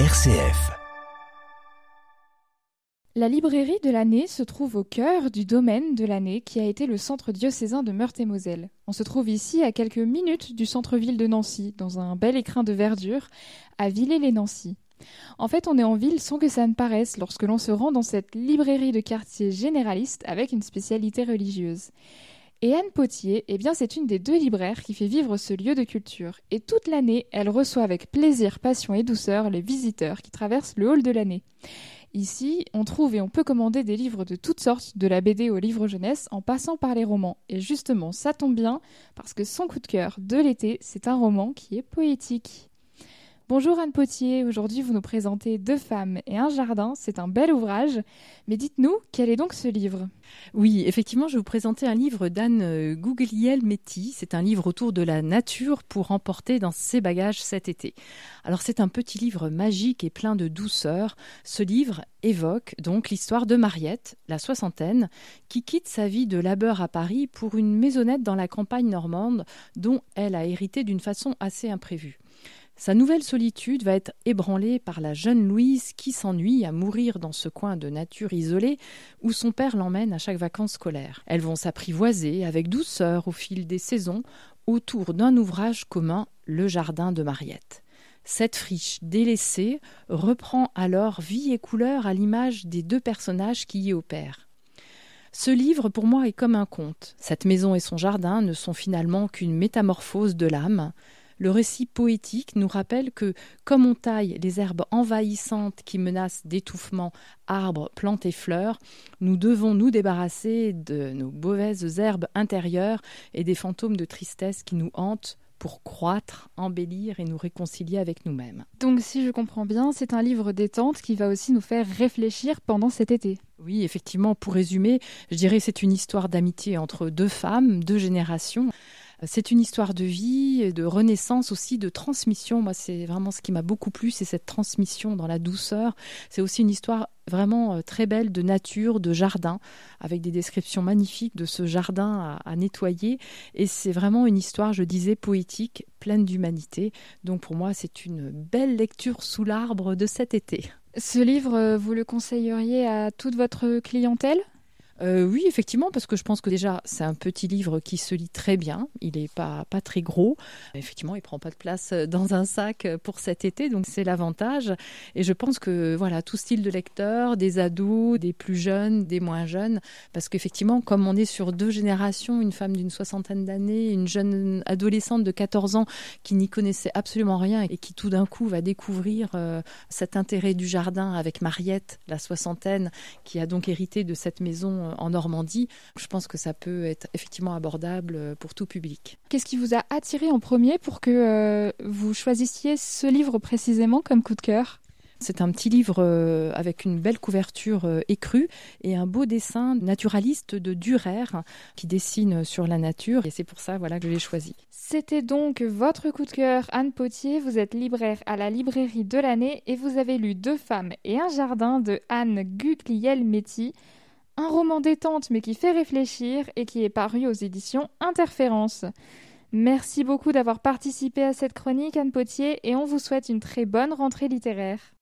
RCF. La librairie de l'année se trouve au cœur du domaine de l'année qui a été le centre diocésain de Meurthe-et-Moselle. On se trouve ici à quelques minutes du centre-ville de Nancy, dans un bel écrin de verdure, à Villers-les-Nancy. En fait, on est en ville sans que ça ne paraisse lorsque l'on se rend dans cette librairie de quartier généraliste avec une spécialité religieuse. Et Anne Potier, eh bien, c'est une des deux libraires qui fait vivre ce lieu de culture. Et toute l'année, elle reçoit avec plaisir, passion et douceur les visiteurs qui traversent le hall de l'année. Ici, on trouve et on peut commander des livres de toutes sortes, de la BD au livre jeunesse, en passant par les romans. Et justement, ça tombe bien, parce que son coup de cœur de l'été, c'est un roman qui est poétique. Bonjour Anne Potier, aujourd'hui vous nous présentez Deux femmes et un jardin, c'est un bel ouvrage, mais dites-nous, quel est donc ce livre? Oui, effectivement, je vais vous présenter un livre d'Anne euh, Gougliel-Metti, c'est un livre autour de la nature pour emporter dans ses bagages cet été. Alors c'est un petit livre magique et plein de douceur. Ce livre évoque donc l'histoire de Mariette, la soixantaine, qui quitte sa vie de labeur à Paris pour une maisonnette dans la campagne normande dont elle a hérité d'une façon assez imprévue. Sa nouvelle solitude va être ébranlée par la jeune Louise qui s'ennuie à mourir dans ce coin de nature isolé où son père l'emmène à chaque vacances scolaires. Elles vont s'apprivoiser avec douceur au fil des saisons autour d'un ouvrage commun, le jardin de Mariette. Cette friche délaissée reprend alors vie et couleur à l'image des deux personnages qui y opèrent. Ce livre, pour moi, est comme un conte. Cette maison et son jardin ne sont finalement qu'une métamorphose de l'âme, le récit poétique nous rappelle que, comme on taille les herbes envahissantes qui menacent d'étouffement arbres, plantes et fleurs, nous devons nous débarrasser de nos mauvaises herbes intérieures et des fantômes de tristesse qui nous hantent pour croître, embellir et nous réconcilier avec nous-mêmes. Donc si je comprends bien, c'est un livre détente qui va aussi nous faire réfléchir pendant cet été. Oui, effectivement, pour résumer, je dirais c'est une histoire d'amitié entre deux femmes, deux générations. C'est une histoire de vie, de renaissance aussi, de transmission. Moi, c'est vraiment ce qui m'a beaucoup plu, c'est cette transmission dans la douceur. C'est aussi une histoire vraiment euh, très belle de nature, de jardin, avec des descriptions magnifiques de ce jardin à, nettoyer. Et c'est vraiment une histoire, je disais, poétique, pleine d'humanité. Donc pour moi, c'est une belle lecture sous l'arbre de cet été. Ce livre, euh, vous le conseilleriez à toute votre clientèle? Euh, oui, effectivement, parce que je pense que déjà, c'est un petit livre qui se lit très bien. Il n'est pas, pas très gros. Effectivement, il prend pas de place dans un sac pour cet été, donc c'est l'avantage. Et je pense que, voilà, tout style de lecteur, des ados, des plus jeunes, des moins jeunes, parce qu'effectivement, comme on est sur deux générations, une femme d'une soixantaine d'années, une jeune adolescente de 14 ans qui n'y connaissait absolument rien et qui tout d'un coup va découvrir euh, cet intérêt du jardin avec Mariette, la soixantaine, qui a donc hérité de cette maison euh, en Normandie. Je pense que ça peut être effectivement abordable euh, pour tout public. Qu'est-ce qui vous a attiré en premier pour que euh, vous choisissiez ce livre précisément comme coup de cœur? C'est un petit livre avec une belle couverture écrue et un beau dessin naturaliste de Durer qui dessine sur la nature et c'est pour ça voilà que je l'ai choisi. C'était donc votre coup de cœur Anne Potier, vous êtes libraire à la librairie de l'année et vous avez lu Deux femmes et un jardin de Anne Gugliel-Metti. Un roman détente mais qui fait réfléchir et qui est paru aux éditions Interférence. Merci beaucoup d'avoir participé à cette chronique Anne Potier et on vous souhaite une très bonne rentrée littéraire.